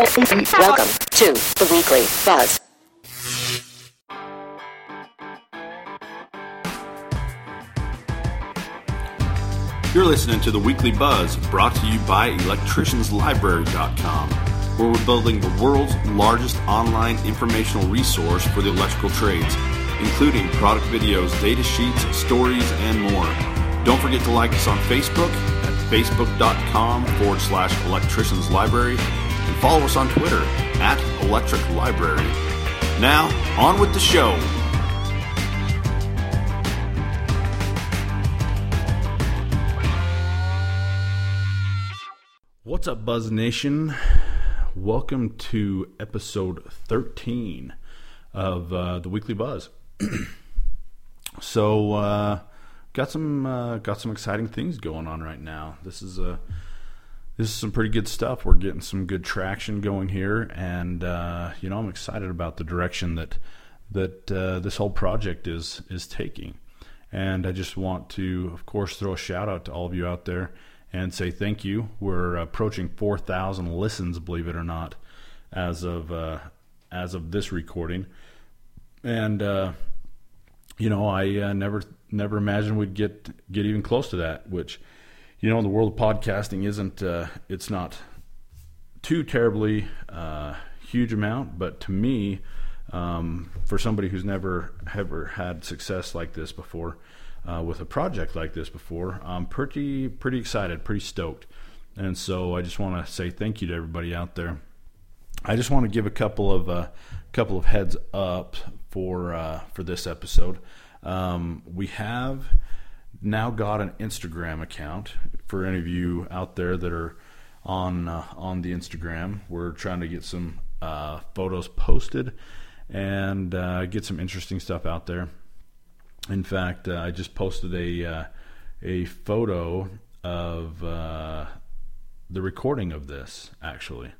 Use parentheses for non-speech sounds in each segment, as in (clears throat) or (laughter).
Welcome to the Weekly Buzz. You're listening to the Weekly Buzz brought to you by electricianslibrary.com, where we're building the world's largest online informational resource for the electrical trades, including product videos, data sheets, stories, and more. Don't forget to like us on Facebook at facebook.com forward slash electricians library follow us on Twitter at electric library. Now, on with the show. What's up, Buzz Nation? Welcome to episode 13 of uh, the Weekly Buzz. (clears throat) so, uh, got some uh, got some exciting things going on right now. This is a this is some pretty good stuff. We're getting some good traction going here, and uh, you know I'm excited about the direction that that uh, this whole project is is taking. And I just want to, of course, throw a shout out to all of you out there and say thank you. We're approaching 4,000 listens, believe it or not, as of uh, as of this recording. And uh, you know, I uh, never never imagined we'd get get even close to that. Which, you know, the world of podcasting, isn't uh, it's not too terribly uh, huge amount, but to me. Um, for somebody who's never ever had success like this before, uh, with a project like this before. I'm pretty pretty excited, pretty stoked, and so I just want to say thank you to everybody out there. I just want to give a couple of uh, couple of heads up for uh, for this episode. Um, we have now got an Instagram account for any of you out there that are on uh, on the Instagram. We're trying to get some uh, photos posted and uh, get some interesting stuff out there. In fact, uh, I just posted a uh, a photo of uh, the recording of this actually,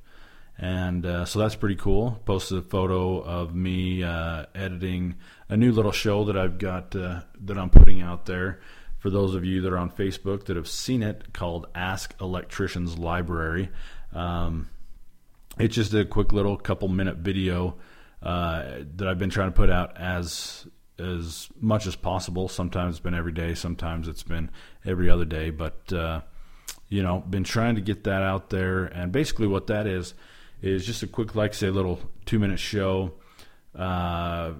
and uh, so that's pretty cool. Posted a photo of me uh, editing a new little show that I've got uh, that I'm putting out there. For those of you that are on Facebook that have seen it, called Ask Electricians Library. Um, it's just a quick little couple minute video that I've been trying to put out as as much as possible. Sometimes it's been every day, sometimes it's been every other day, but uh, you know, been trying to get that out there. And basically, what that is is just a quick, like say, little two minute show. Uh,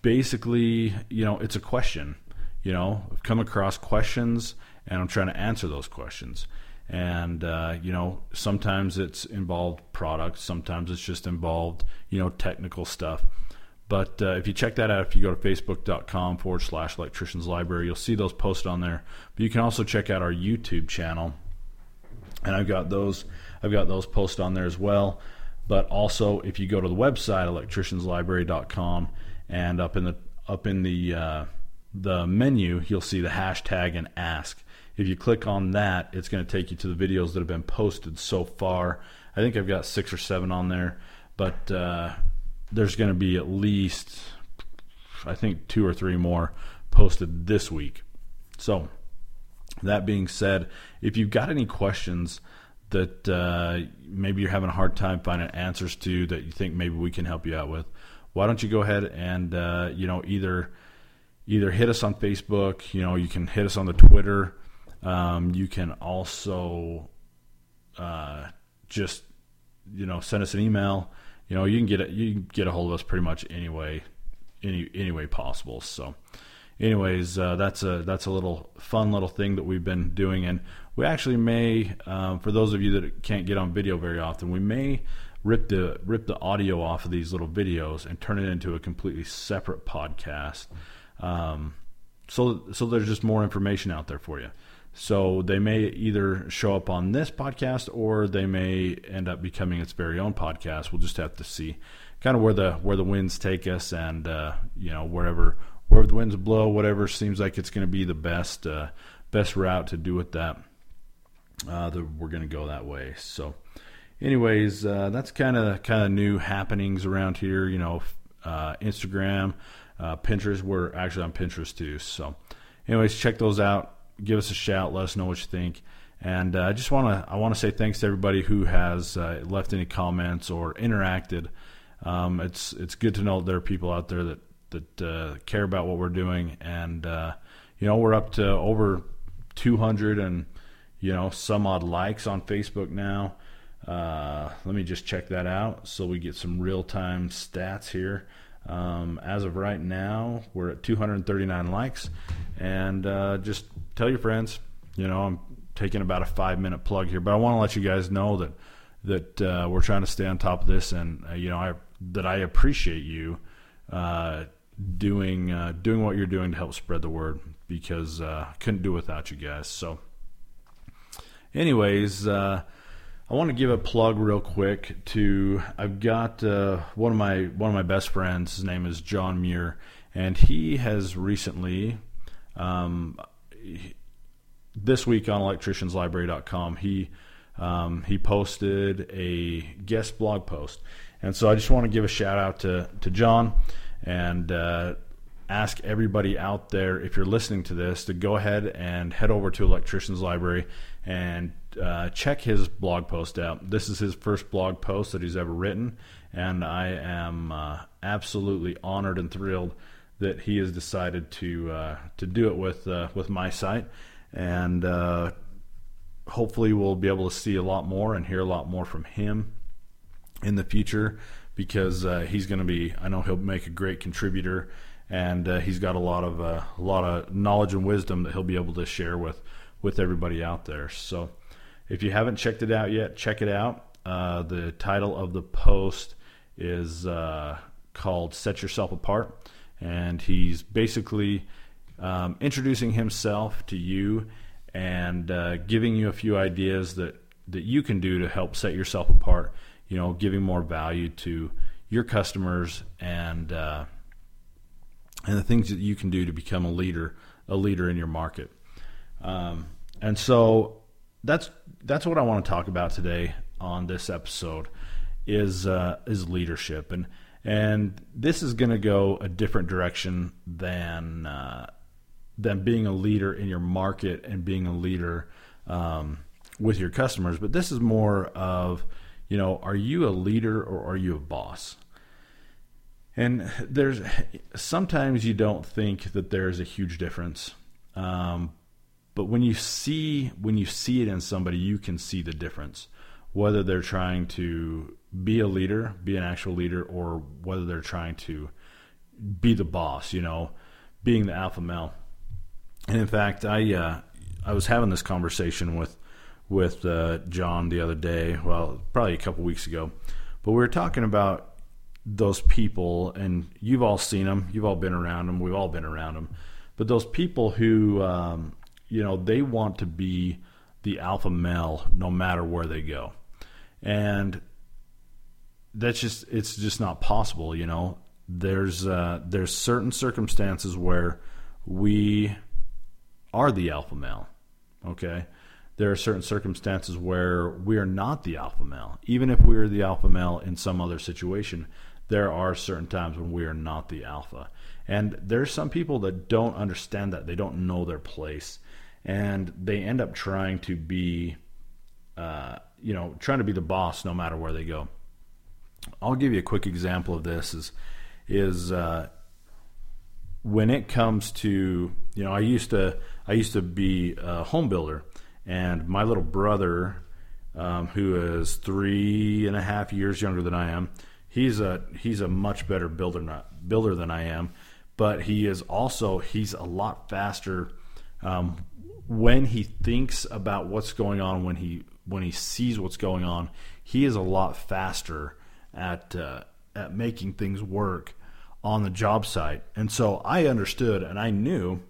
basically, you know, it's a question. You know, I've come across questions, and I'm trying to answer those questions. And uh, you know, sometimes it's involved products, sometimes it's just involved, you know, technical stuff but uh, if you check that out, if you go to facebook.com forward slash electricians library, you'll see those posted on there. But you can also check out our YouTube channel. And I've got those I've got those posted on there as well. But also if you go to the website electricianslibrary.com and up in the up in the uh, the menu you'll see the hashtag and ask. If you click on that, it's going to take you to the videos that have been posted so far. I think I've got six or seven on there, but uh, there's going to be at least, I think, two or three more posted this week. So, that being said, if you've got any questions that uh, maybe you're having a hard time finding answers to that you think maybe we can help you out with, why don't you go ahead and uh, you know either either hit us on Facebook, you know you can hit us on the Twitter, um, you can also uh, just you know send us an email you know, you can get it, you can get a hold of us pretty much anyway, any any way possible. So, anyways, uh, that's a that's a little fun little thing that we've been doing, and we actually may, um, for those of you that can't get on video very often, we may rip the rip the audio off of these little videos and turn it into a completely separate podcast. Um, so so there's just more information out there for you. So they may either show up on this podcast or they may end up becoming its very own podcast. We'll just have to see kind of where the where the winds take us and uh, you know wherever wherever the winds blow, whatever seems like it's going to be the best uh, best route to do with that. Uh, that we're going to go that way. So, anyways, uh, that's kind of kind of new happenings around here. You know, uh, Instagram, uh, Pinterest. We're actually on Pinterest too. So, anyways, check those out give us a shout. Let us know what you think. And uh, I just want to I want to say thanks to everybody who has uh, left any comments or interacted. Um, it's it's good to know that there are people out there that that uh, care about what we're doing, and uh, you know we're up to over 200 and you know some odd likes on Facebook now. Uh, let me just check that out so we get some real time stats here. Um, as of right now, we're at 239 likes, and uh, just tell your friends. You know, I'm taking about a five minute plug here, but I want to let you guys know that that uh, we're trying to stay on top of this, and uh, you know, I, that I appreciate you uh, doing uh, doing what you're doing to help spread the word because uh, I couldn't do without you guys. So, anyways, uh, I want to give a plug real quick to I've got one of my one of my best friends. His name is John Muir, and he has recently. Um, he, this week on electricianslibrary.com, he um, he posted a guest blog post, and so I just want to give a shout out to to John and uh, ask everybody out there if you're listening to this to go ahead and head over to Electricians Library and uh, check his blog post out. This is his first blog post that he's ever written, and I am uh, absolutely honored and thrilled that he has decided to uh, to do it with uh, with my site and uh, hopefully we'll be able to see a lot more and hear a lot more from him in the future because he's going to be I know he'll make a great contributor and he's got a lot of a lot of knowledge and wisdom that he'll be able to share with with everybody out there so if you haven't checked it out yet check it out uh, the title of the post is uh, called set yourself apart and he's basically um, introducing himself to you and uh, giving you a few ideas that, that you can do to help set yourself apart, you know, giving more value to your customers and uh, and the things that you can do to become a leader, a leader in your market. Um, and so that's that's what I want to talk about today on this episode is uh, is leadership and and this is going to go a different direction than uh, than being a leader in your market and being a leader um, with your customers. But this is more of, you know, are you a leader or are you a boss? And there's sometimes you don't think that there's a huge difference, um, but when you see when you see it in somebody, you can see the difference. Whether they're trying to be a leader, be an actual leader, or whether they're trying to be the boss, you know, being the alpha male. And in fact, I uh, I was having this conversation with with uh, John the other day. Well, probably a couple weeks ago, but we were talking about those people, and you've all seen them. You've all been around them. We've all been around them. But those people who, um, you know, they want to be the alpha male no matter where they go, and that's just it's just not possible. You know, there's uh, there's certain circumstances where we are the alpha male. Okay. There are certain circumstances where we are not the alpha male. Even if we are the alpha male in some other situation, there are certain times when we are not the alpha. And there's some people that don't understand that. They don't know their place. And they end up trying to be, uh, you know, trying to be the boss no matter where they go. I'll give you a quick example of this is, is uh, when it comes to you know I used to I used to be a home builder, and my little brother, um, who is three and a half years younger than I am, he's a he's a much better builder not builder than I am, but he is also he's a lot faster um, when he thinks about what's going on when he when he sees what's going on. He is a lot faster at uh, at making things work on the job site. And so I understood and I knew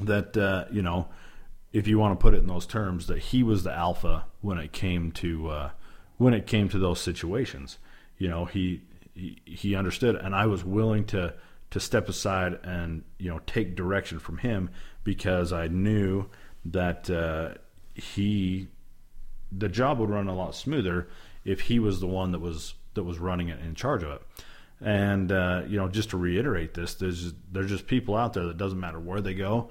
that, uh, you know, if you want to put it in those terms, that he was the alpha when it came to uh, when it came to those situations. You know, he, he he understood, and I was willing to to step aside and you know take direction from him because I knew that uh, he the job would run a lot smoother if he was the one that was that was running it in charge of it. And uh, you know, just to reiterate this, there's there's just people out there that doesn't matter where they go,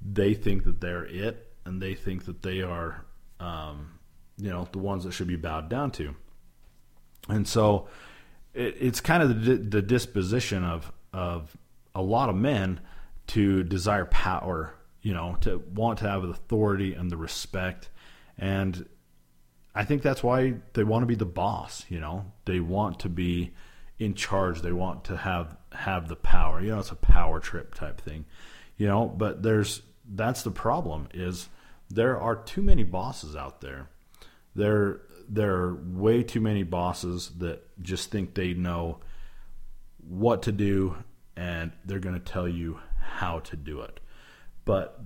they think that they're it, and they think that they are, um, you know, the ones that should be bowed down to. And so it, it's kind of the, the disposition of of a lot of men to desire power, you know, to want to have the authority and the respect. And I think that's why they want to be the boss, you know. They want to be in charge. They want to have have the power. You know, it's a power trip type thing. You know, but there's that's the problem is there are too many bosses out there. There there are way too many bosses that just think they know what to do and they're going to tell you how to do it. But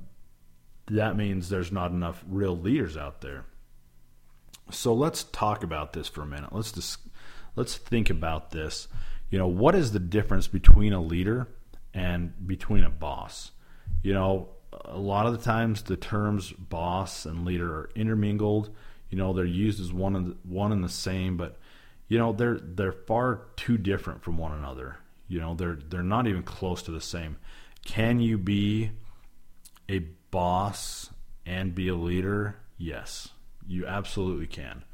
that means there's not enough real leaders out there. So let's talk about this for a minute. Let's just let's think about this. You know, what is the difference between a leader and between a boss? You know, a lot of the times the terms boss and leader are intermingled. You know, they're used as one and one and the same, but you know they're they're far too different from one another. You know, they're they're not even close to the same. Can you be a boss and be a leader? Yes, you absolutely can.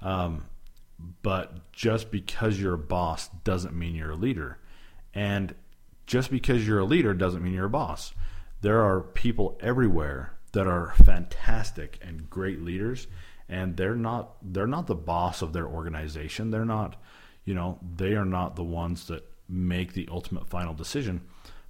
Um, but just because you're a boss doesn't mean you're a leader, and just because you're a leader doesn't mean you're a boss. There are people everywhere that are fantastic and great leaders, and they're not they're not the boss of their organization. They're not, you know, they are not the ones that make the ultimate final decision.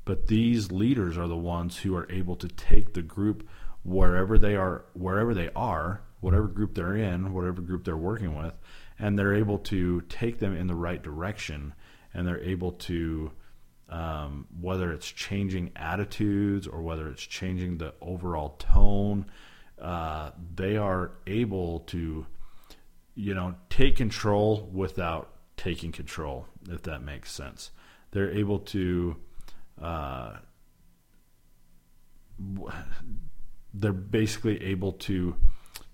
But these leaders are the ones who are able to take the group wherever they are, wherever they are, whatever group they're in, whatever group they're working with, and they're able to take them in the right direction, and they're able to, um, whether it's changing attitudes or whether it's changing the overall tone, uh, they are able to, you know, take control without taking control, if that makes sense. They're able to. Uh, they're basically able to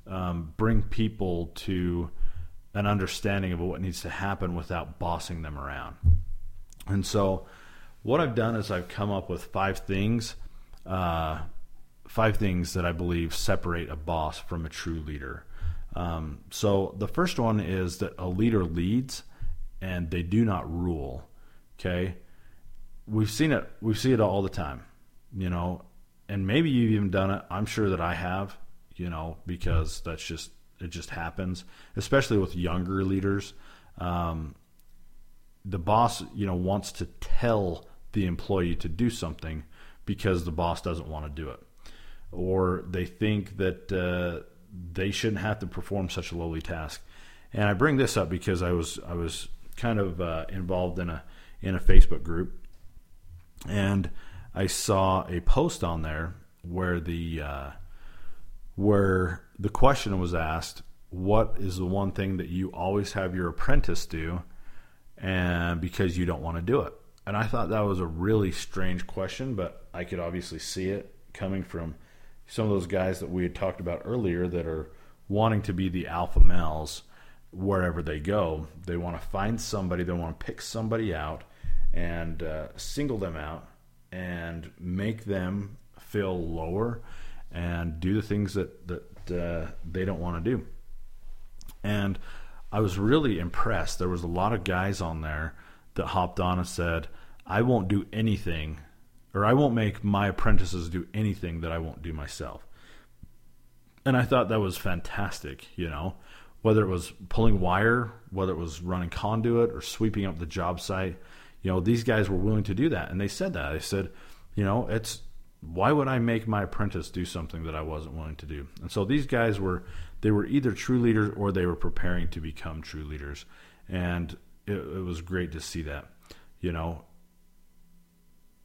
um, bring people to an understanding of what needs to happen without bossing them around. And so, what I've done is I've come up with five things, uh, five things that I believe separate a boss from a true leader. Um, so the first one is that a leader leads, and they do not rule. Okay, we've seen it. We see it all the time. You know, and maybe you've even done it. I'm sure that I have. You know, because that's just it just happens, especially with younger leaders. Um, the boss, you know, wants to tell the employee to do something because the boss doesn't want to do it, or they think that uh, they shouldn't have to perform such a lowly task. And I bring this up because I was I was kind of uh, involved in a in a Facebook group, and I saw a post on there where the uh, where the question was asked, what is the one thing that you always have your apprentice do and because you don't want to do it? And I thought that was a really strange question, but I could obviously see it coming from some of those guys that we had talked about earlier that are wanting to be the alpha males wherever they go. They want to find somebody, they want to pick somebody out and uh, single them out and make them feel lower and do the things that that uh, they don't want to do. And I was really impressed. There was a lot of guys on there that hopped on and said, "I won't do anything, or I won't make my apprentices do anything that I won't do myself." And I thought that was fantastic. You know, whether it was pulling wire, whether it was running conduit, or sweeping up the job site, you know, these guys were willing to do that, and they said that. I said, you know, it's why would I make my apprentice do something that I wasn't willing to do? And so these guys were they were either true leaders or they were preparing to become true leaders, and it, it was great to see that. You know,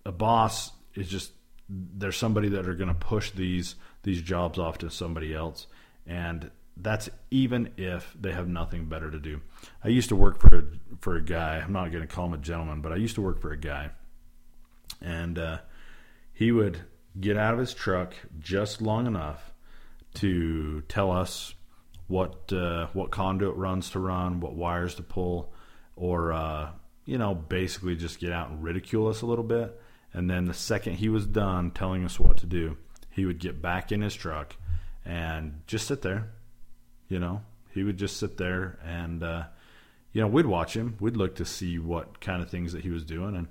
a boss is just there's somebody that are going to push these these jobs off to somebody else, and that's even if they have nothing better to do. I used to work for a, for a guy. I'm not going to call him a gentleman, but I used to work for a guy, and uh, he would get out of his truck just long enough to tell us what uh, what conduit runs to run, what wires to pull, or uh, you know, basically just get out and ridicule us a little bit. And then the second he was done telling us what to do, he would get back in his truck and just sit there. You know, he would just sit there and, uh, you know, we'd watch him. We'd look to see what kind of things that he was doing. And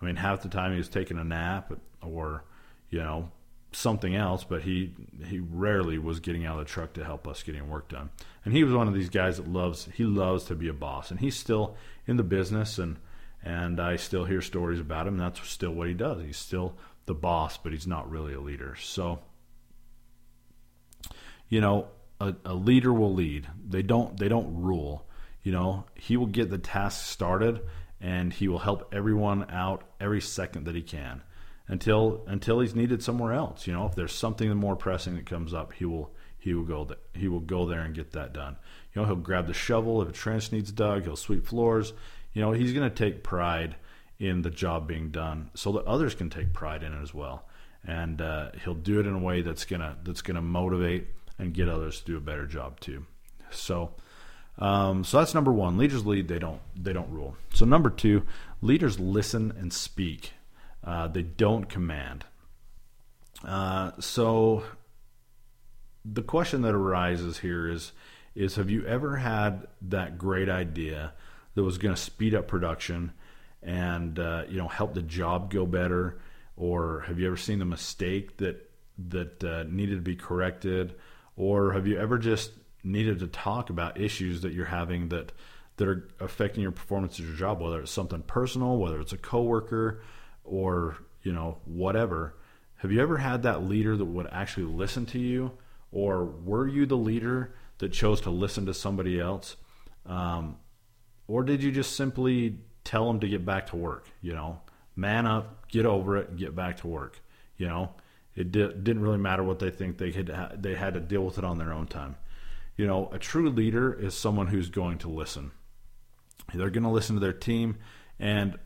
I mean, half the time he was taking a nap or, you know, something else, but he he rarely was getting out of the truck to help us getting work done. And he was one of these guys that loves he loves to be a boss, and he's still in the business, and and I still hear stories about him. That's still what he does. He's still the boss, but he's not really a leader. So, you know, a, a leader will lead. They don't they don't rule. You know, he will get the task started, and he will help everyone out every second that he can until until he's needed somewhere else. You know, if there's something more pressing that comes up, he will he will go th- he will go there and get that done. You know, he'll grab the shovel if a trench needs dug. He'll sweep floors. You know, he's going to take pride in the job being done, so that others can take pride in it as well. And uh, he'll do it in a way that's gonna that's gonna motivate and get others to do a better job too. So. Um, so that's number one. Leaders lead; they don't they don't rule. So number two, leaders listen and speak. Uh, they don't command. Uh, so the question that arises here is is have you ever had that great idea that was going to speed up production and uh, you know help the job go better or have you ever seen the mistake that that uh, needed to be corrected or have you ever just needed to talk about issues that you're having that that are affecting your performance at your job whether it's something personal whether it's a coworker or you know whatever? Have you ever had that leader that would actually listen to you? Or were you the leader that chose to listen to somebody else? Um, or did you just simply tell them to get back to work you know? Man up get over it get back to work you know it di- didn't really matter what they think they had ha- they had to deal with it on their own time you know a true leader is someone who's going to listen they're going to listen to their team and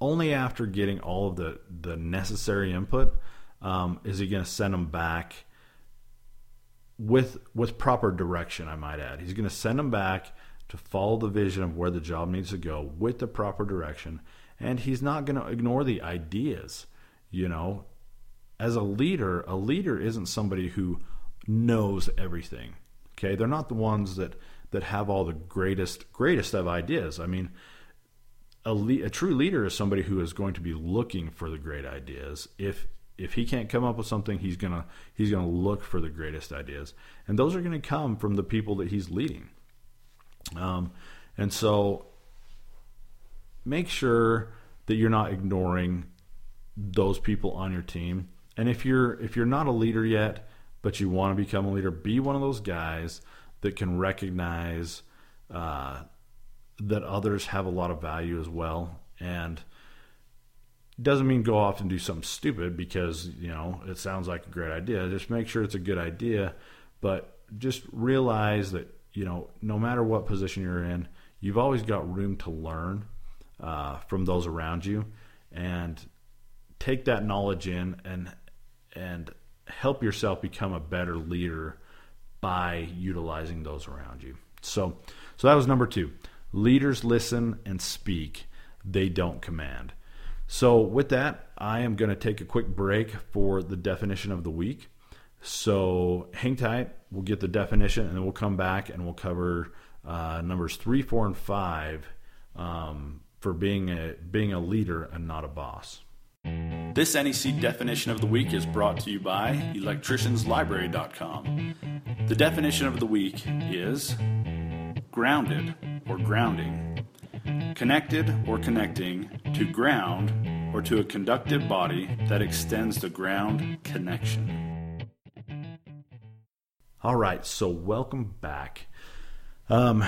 only after getting all of the, the necessary input um, is he going to send them back with with proper direction. I might add, he's going to send them back to follow the vision of where the job needs to go with the proper direction, and he's not going to ignore the ideas. You know, as a leader, a leader isn't somebody who knows everything. Okay, they're not the ones that that have all the greatest greatest of ideas. I mean a, le- a true leader is somebody who is going to be looking for the great ideas. If if he can't come up with something, he's gonna he's gonna look for the greatest ideas, and those are to come from the people that he's leading. Um, and so, make sure that you're not ignoring those people on your team. And if you're if you're not a leader yet, but you want to become a leader, be one of those guys that can recognize uh, that others have a lot of value as well. And doesn't mean go off and do something stupid because, you know, it sounds like a great idea. Just make sure it's a good idea, but just realize that, you know, no matter what position you're in, you've always got room to learn uh, from those around you and take that knowledge in and and help yourself become a better leader by utilizing those around you. So so that was number 2. Leaders listen and speak, they don't command. So, with that, I am going to take a quick break for the definition of the week. So, hang tight. We'll get the definition and then we'll come back and we'll cover uh, numbers three, four, and five um, for being a, being a leader and not a boss. This NEC definition of the week is brought to you by electricianslibrary.com. The definition of the week is grounded or grounding, connected or connecting to ground or to a conductive body that extends the ground connection. All right, so welcome back. Um,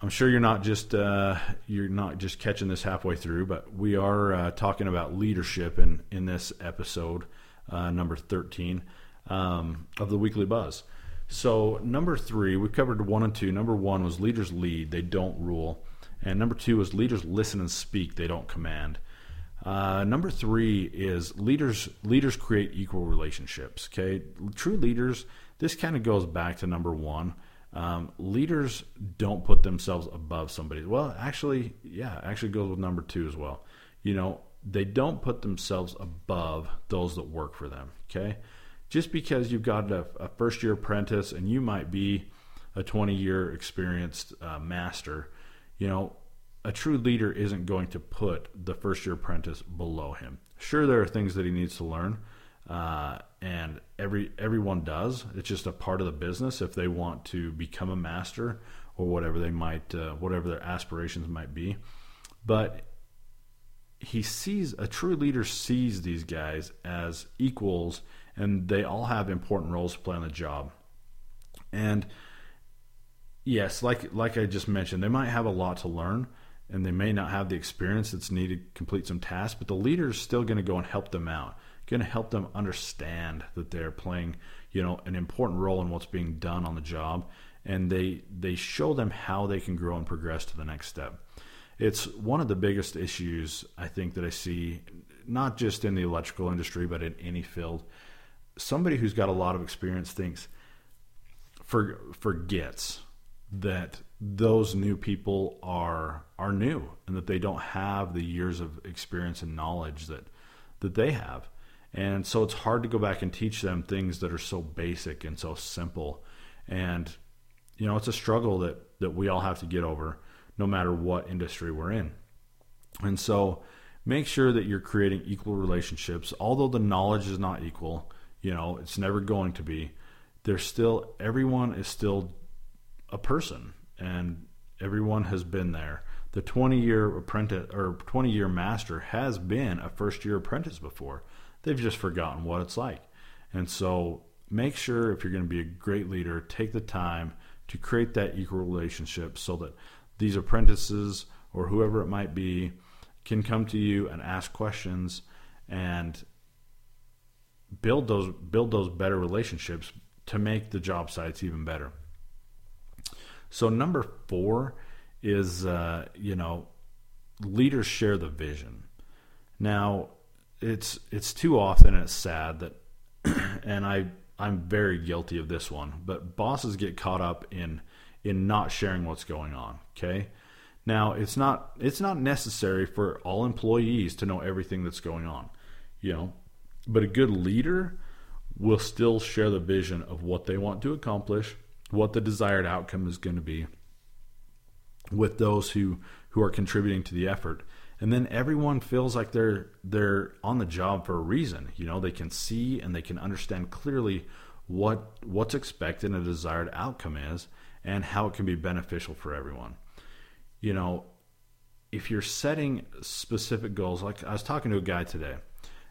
I'm sure you're not just uh, you're not just catching this halfway through, but we are uh, talking about leadership in in this episode, uh, number 13 um, of the Weekly Buzz. So number three, we covered one and two. Number one was leaders lead; they don't rule, and number two was leaders listen and speak; they don't command. Uh, number three is leaders leaders create equal relationships. Okay, true leaders. This kind of goes back to number one. Um, leaders don't put themselves above somebody. Well, actually, yeah, actually goes with number two as well. You know, they don't put themselves above those that work for them. Okay, just because you've got a, a first year apprentice and you might be a 20 year experienced uh, master, you know, a true leader isn't going to put the first year apprentice below him. Sure, there are things that he needs to learn, uh, and every everyone does. It's just a part of the business if they want to become a master or whatever they might, uh, whatever their aspirations might be. But he sees a true leader sees these guys as equals, and they all have important roles to play on the job. And yes, like like I just mentioned, they might have a lot to learn, and they may not have the experience that's needed to complete some tasks, but the leader is still going to go and help them out, going to help them understand that they're playing, you know, an important role in what's being done on the job, and they they show them how they can grow and progress to the next step. It's one of the biggest issues I think that I see, not just in the electrical industry, but in any field. Somebody who's got a lot of experience thinks for, forgets that those new people are are new and that they don't have the years of experience and knowledge that that they have. And so it's hard to go back and teach them things that are so basic and so simple. And you know, it's a struggle that that we all have to get over no matter what industry we're in. And so make sure that you're creating equal relationships. Although the knowledge is not equal, you know, it's never going to be. There's still everyone is still a person and everyone has been there. The 20 year apprentice or 20 year master has been a first year apprentice before. They've just forgotten what it's like. And so make sure if you're going to be a great leader, take the time to create that equal relationship so that these apprentices or whoever it might be can come to you and ask questions and build those build those better relationships to make the job sites even better. So number four is uh, you know leaders share the vision. Now it's it's too often and it's sad that (clears throat) and I I'm very guilty of this one, but bosses get caught up in in not sharing what's going on, okay? Now, it's not it's not necessary for all employees to know everything that's going on, you know, but a good leader will still share the vision of what they want to accomplish what the desired outcome is going to be with those who who are contributing to the effort and then everyone feels like they're they're on the job for a reason. You know they can see and they can understand clearly what what's expected and a desired outcome is and how it can be beneficial for everyone. You know if you're setting specific goals like I was talking to a guy today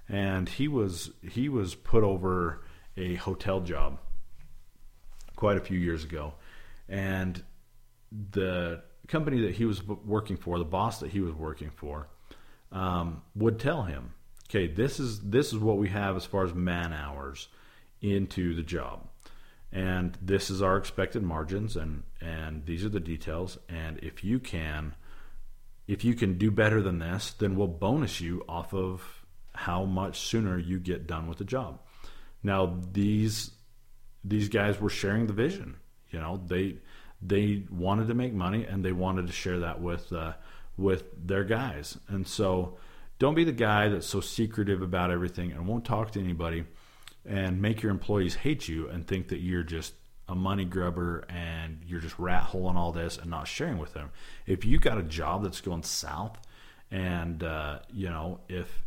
and he was he was put over a hotel job quite a few years ago, and the company that he was working for, the boss that he was working for, um, would tell him, "Okay, this is this is what we have as far as man hours into the job." and this is our expected margins and and these are the details and if you can if you can do better than this then we'll bonus you off of how much sooner you get done with the job now these these guys were sharing the vision. You know, they they wanted to make money and they wanted to share that with uh, with their guys. And so, don't be the guy that's so secretive about everything and won't talk to anybody, and make your employees hate you and think that you're just a money grubber and you're just rat holing all this and not sharing with them. If you got a job that's going south, and uh, you know if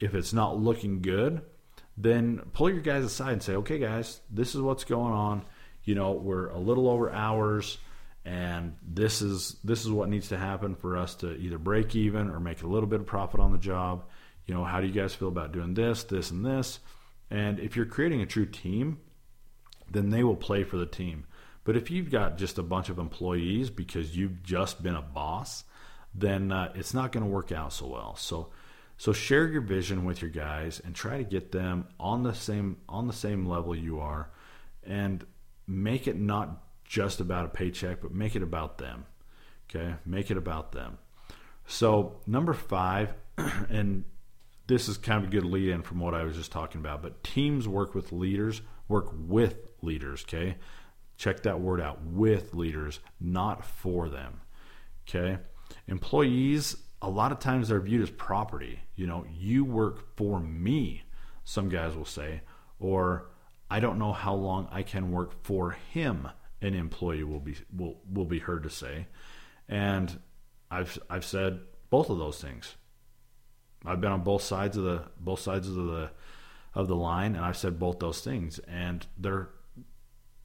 if it's not looking good, then pull your guys aside and say, okay, guys, this is what's going on. You know, we're a little over hours, and this is this is what needs to happen for us to either break even or make a little bit of profit on the job. You know, how do you guys feel about doing this, this, and this? And if you're creating a true team, then they will play for the team. But if you've got just a bunch of employees because you've just been a boss, then uh, it's not going to work out so well. So so share your vision with your guys and try to get them on the same on the same level you are and make it not just about a paycheck, but make it about them. Okay? Make it about them. So, number 5 (clears throat) and this is kind of a good lead in from what I was just talking about, but teams work with leaders, work with leaders, okay? Check that word out, with leaders, not for them. Okay? Employees a lot of times they're viewed as property. You know, you work for me, some guys will say, or I don't know how long I can work for him. An employee will be will will be heard to say, and I've I've said both of those things. I've been on both sides of the both sides of the of the line, and I've said both those things, and they're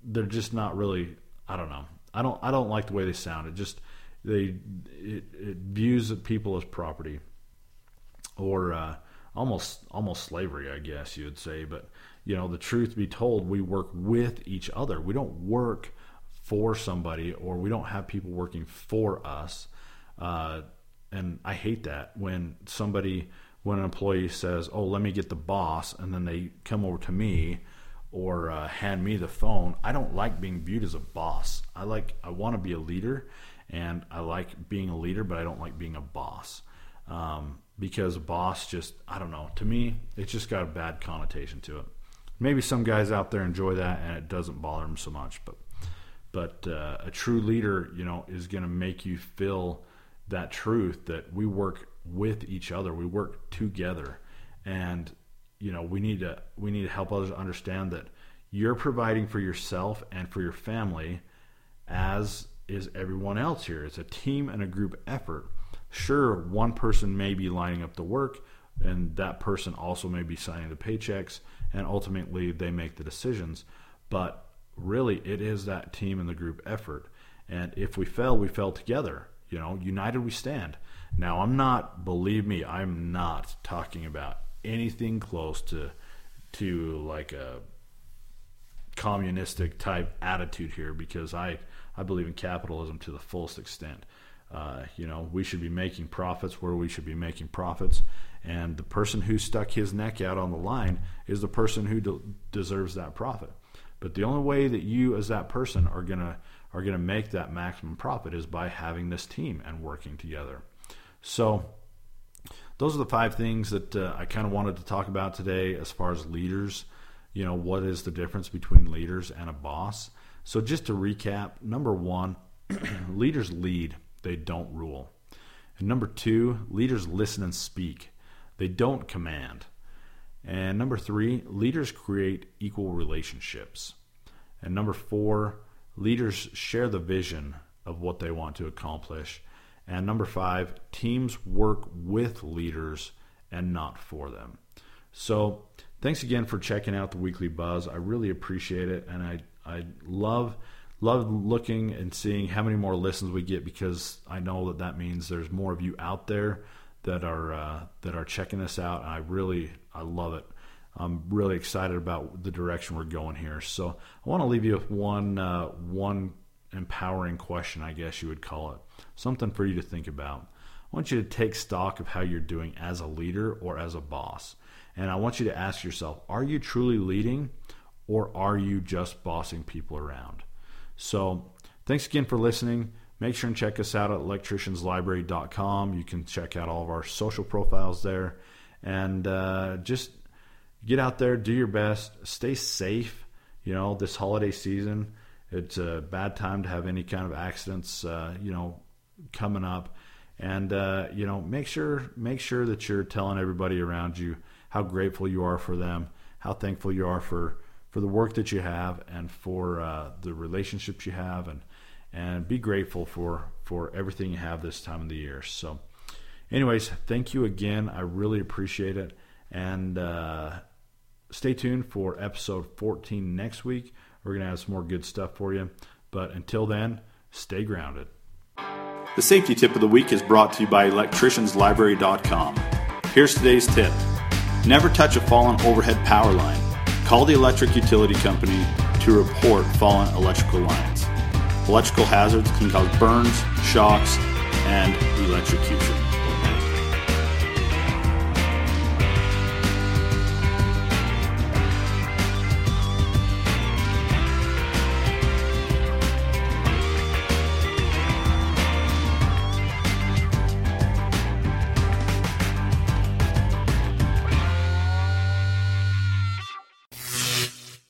they're just not really. I don't know. I don't I don't like the way they sound. It just they it, it views people as property, or uh, almost almost slavery, I guess you would say. But you know, the truth be told, we work with each other. We don't work for somebody, or we don't have people working for us. Uh, and I hate that when somebody, when an employee says, "Oh, let me get the boss," and then they come over to me or uh, hand me the phone. I don't like being viewed as a boss. I like, I want to be a leader, and I like being a leader, but I don't like being a boss. Um, because boss just, I don't know. To me, it's just got a bad connotation to it. Maybe some guys out there enjoy that, and it doesn't bother them so much. But, but uh, a true leader, you know, is going to make you feel that truth that we work with each other, we work together, and you know we need to we need to help others understand that you're providing for yourself and for your family, as is everyone else here. It's a team and a group effort. Sure, one person may be lining up the work, and that person also may be signing the paychecks, and ultimately they make the decisions. But really, it is that team and the group effort. And if we fail, we fail together. You know, united we stand. Now, I'm not, believe me, I'm not talking about anything close to to like a communistic type attitude here because I I believe in capitalism to the fullest extent. Uh, you know, we should be making profits where we should be making profits, and the person who stuck his neck out on the line is the person who de- deserves that profit. But the only way that you, as that person, are gonna are to make that maximum profit is by having this team and working together. So, those are the five things that uh, I kind of wanted to talk about today as far as leaders. You know, what is the difference between leaders and a boss? So, just to recap number one, (clears throat) leaders lead, they don't rule. And number two, leaders listen and speak, they don't command. And number three, leaders create equal relationships. And number four, leaders share the vision of what they want to accomplish. And number five, teams work with leaders and not for them. So, thanks again for checking out the weekly buzz. I really appreciate it, and I I love love looking and seeing how many more listens we get because I know that that means there's more of you out there that are uh, that are checking this out, and I really I love it. I'm really excited about the direction we're going here. So I want to leave you with one uh, one empowering question, I guess you would call it, something for you to think about. I want you to take stock of how you're doing as a leader or as a boss, and I want you to ask yourself: Are you truly leading, or are you just bossing people around? So thanks again for listening. Make sure and check us out at electricianslibrary.com. You can check out all of our social profiles there. And uh, just get out there, do your best, stay safe. You know, this holiday season, it's a bad time to have any kind of accidents. Uh, you know, coming up, and uh, you know, make sure make sure that you're telling everybody around you how grateful you are for them, how thankful you are for for the work that you have, and for uh, the relationships you have, and and be grateful for for everything you have this time of the year. So, anyways, thank you again. I really appreciate it, and uh, stay tuned for episode 14 next week. We're going to have some more good stuff for you. But until then, stay grounded. The safety tip of the week is brought to you by electricianslibrary.com. Here's today's tip Never touch a fallen overhead power line. Call the electric utility company to report fallen electrical lines. Electrical hazards can cause burns, shocks, and electrocution.